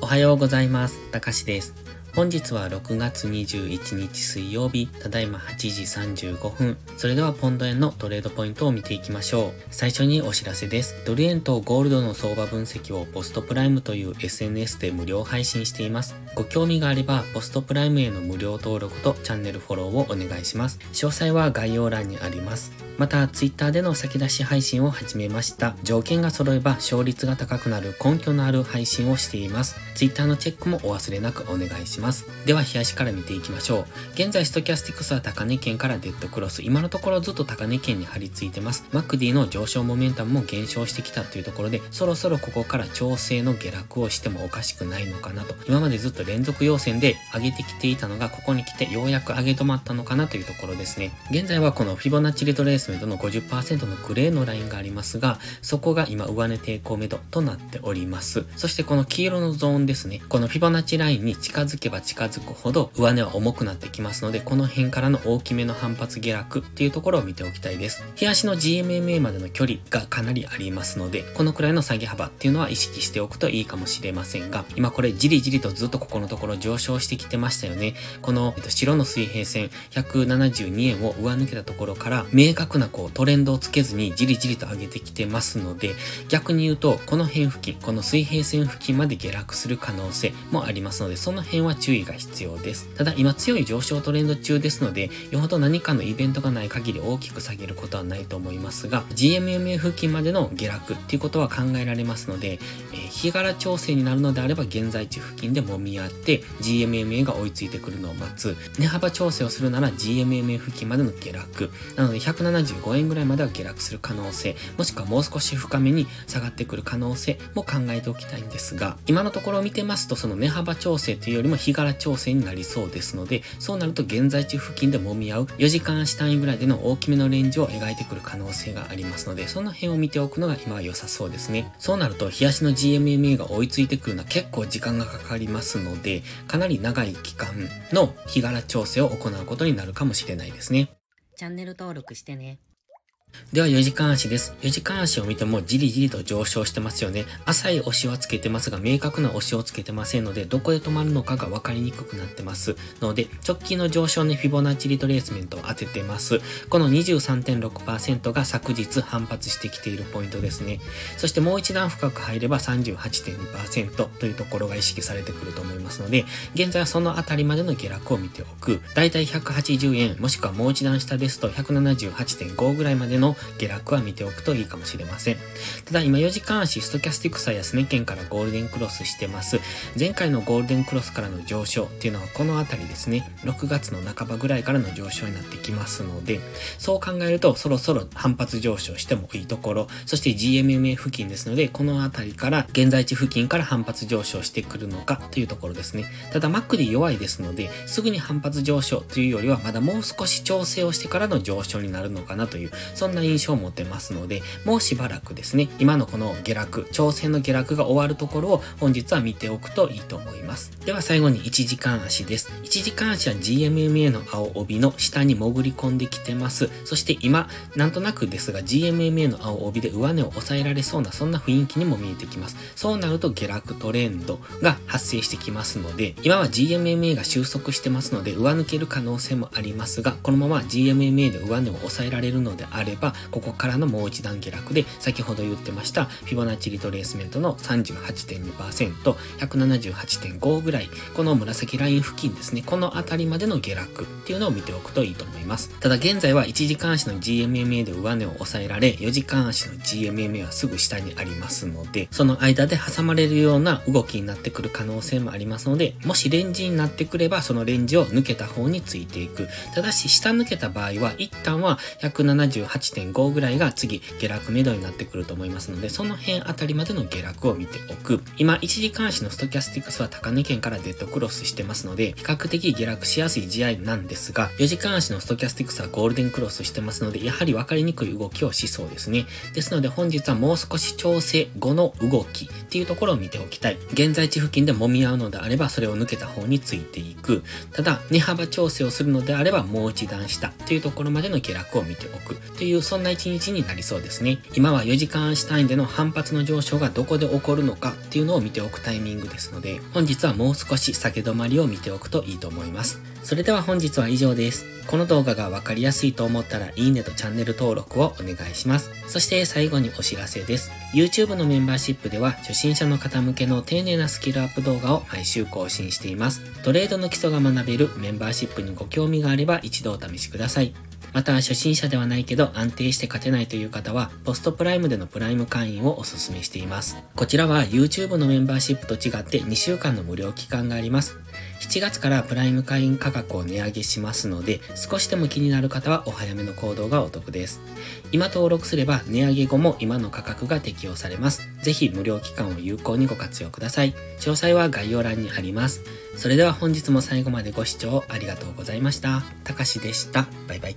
おはようございます。たかしです。本日は6月21日水曜日、ただいま8時35分。それではポンド円のトレードポイントを見ていきましょう。最初にお知らせです。ドル円とゴールドの相場分析をポストプライムという SNS で無料配信しています。ご興味があれば、ポストプライムへの無料登録とチャンネルフォローをお願いします。詳細は概要欄にあります。また、Twitter での先出し配信を始めました。条件が揃えば勝率が高くなる根拠のある配信をしています。Twitter のチェックもお忘れなくお願いします。では、冷やしから見ていきましょう。現在、ストキャスティクスは高値圏からデッドクロス。今のところずっと高値圏に張り付いてます。MacD の上昇モメンタムも減少してきたというところで、そろそろここから調整の下落をしてもおかしくないのかなと。今までずっと連続要線で上げてきていたのが、ここに来てようやく上げ止まったのかなというところですね。現在はこのフィボナッチリトレースメントの50%のグレーのラインがありますが、そこが今上値抵抗目処となっております。そしてこの黄色のゾーンですね。このフィボナッチラインに近づけばが近づくほど上値は重くなってきますので、この辺からの大きめの反発下落っていうところを見ておきたいです。日足の GMMA までの距離がかなりありますので、このくらいの下げ幅っていうのは意識しておくといいかもしれませんが、今これじりじりとずっとここのところ上昇してきてましたよね。この、えっと、白の水平線172円を上抜けたところから、明確なこうトレンドをつけずにじりじりと上げてきてますので、逆に言うと、この辺付近、この水平線付近まで下落する可能性もありますので、その辺は注意が必要です。ただ、今強い上昇トレンド中ですので、よほど何かのイベントがない限り大きく下げることはないと思いますが、GMMA 付近までの下落っていうことは考えられますので、えー、日柄調整になるのであれば現在地付近で揉み合って、GMMA が追いついてくるのを待つ。値幅調整をするなら GMMA 付近までの下落。なので175円ぐらいまでは下落する可能性、もしくはもう少し深めに下がってくる可能性も考えておきたいんですが、今のところ見てますとその値幅調整というよりも日柄調整になりそうですので、そうなると現在地付近で揉み合う4時間足単位ぐらいでの大きめのレンジを描いてくる可能性がありますので、その辺を見ておくのが今は良さそうですね。そうなると、日足の GMMA が追いついてくるのは結構時間がかかりますので、かなり長い期間の日柄調整を行うことになるかもしれないですね。チャンネル登録してね。では4時間足です。4時間足を見てもじりじりと上昇してますよね。浅い押しはつけてますが、明確な押しをつけてませんので、どこで止まるのかが分かりにくくなってます。ので、直近の上昇にフィボナッチリトレースメントを当ててます。この23.6%が昨日反発してきているポイントですね。そしてもう一段深く入れば38.2%というところが意識されてくると思いますので、現在はそのあたりまでの下落を見ておく。だいたい180円、もしくはもう一段下ですと178.5ぐらいまでの下落は見ておくといいかもしれません。ただ今4時間足ストキャスティクスは安値圏からゴールデンクロスしてます。前回のゴールデンクロスからの上昇っていうのはこのあたりですね。6月の半ばぐらいからの上昇になってきますので、そう考えるとそろそろ反発上昇してもいいところ、そして GMMA 付近ですので、このあたりから現在地付近から反発上昇してくるのかというところですね。ただ Mac で弱いですので、すぐに反発上昇というよりはまだもう少し調整をしてからの上昇になるのかなという、そんんな印象を持ってますので、もうしばらくですね、今のこの下落、調整の下落が終わるところを本日は見ておくといいと思います。では最後に1時間足です。1時間足は GMMA の青帯の下に潜り込んできてます。そして今、なんとなくですが GMMA の青帯で上値を抑えられそうなそんな雰囲気にも見えてきます。そうなると下落トレンドが発生してきますので、今は GMMA が収束してますので上抜ける可能性もありますが、このまま GMMA で上値を抑えられるのであれば、ここからのもう一段下落で、先ほど言ってました、フィボナッチリトレースメントの38.2%、178.5ぐらい、この紫ライン付近ですね、この辺りまでの下落っていうのを見ておくといいと思います。ただ現在は1時間足の GMMA で上値を抑えられ、4時間足の GMMA はすぐ下にありますので、その間で挟まれるような動きになってくる可能性もありますので、もしレンジになってくれば、そのレンジを抜けた方についていく。ただし、下抜けた場合は、一旦は1.5ぐらいが次、下落目処になってくると思いますので、その辺あたりまでの下落を見ておく。今、1時間足のストキャスティクスは高値圏からデッドクロスしてますので、比較的下落しやすい試合なんですが、4時間足のストキャスティクスはゴールデンクロスしてますので、やはり分かりにくい動きをしそうですね。ですので本日はもう少し調整後の動きっていうところを見ておきたい。現在地付近で揉み合うのであれば、それを抜けた方についていく。ただ、値幅調整をするのであれば、もう一段下っていうところまでの下落を見ておくといういうそんな一日になりそうですね。今は4時間足単位での反発の上昇がどこで起こるのかっていうのを見ておくタイミングですので、本日はもう少し下げ止まりを見ておくといいと思います。それでは本日は以上です。この動画がわかりやすいと思ったらいいねとチャンネル登録をお願いします。そして最後にお知らせです。YouTube のメンバーシップでは初心者の方向けの丁寧なスキルアップ動画を毎週更新しています。トレードの基礎が学べるメンバーシップにご興味があれば一度お試しください。また、初心者ではないけど安定して勝てないという方は、ポストプライムでのプライム会員をお勧めしています。こちらは YouTube のメンバーシップと違って2週間の無料期間があります。7月からプライム会員価格を値上げしますので、少しでも気になる方はお早めの行動がお得です。今登録すれば値上げ後も今の価格が適用されます。ぜひ無料期間を有効にご活用ください。詳細は概要欄にあります。それでは本日も最後までご視聴ありがとうございました。たかしでした。バイバイ。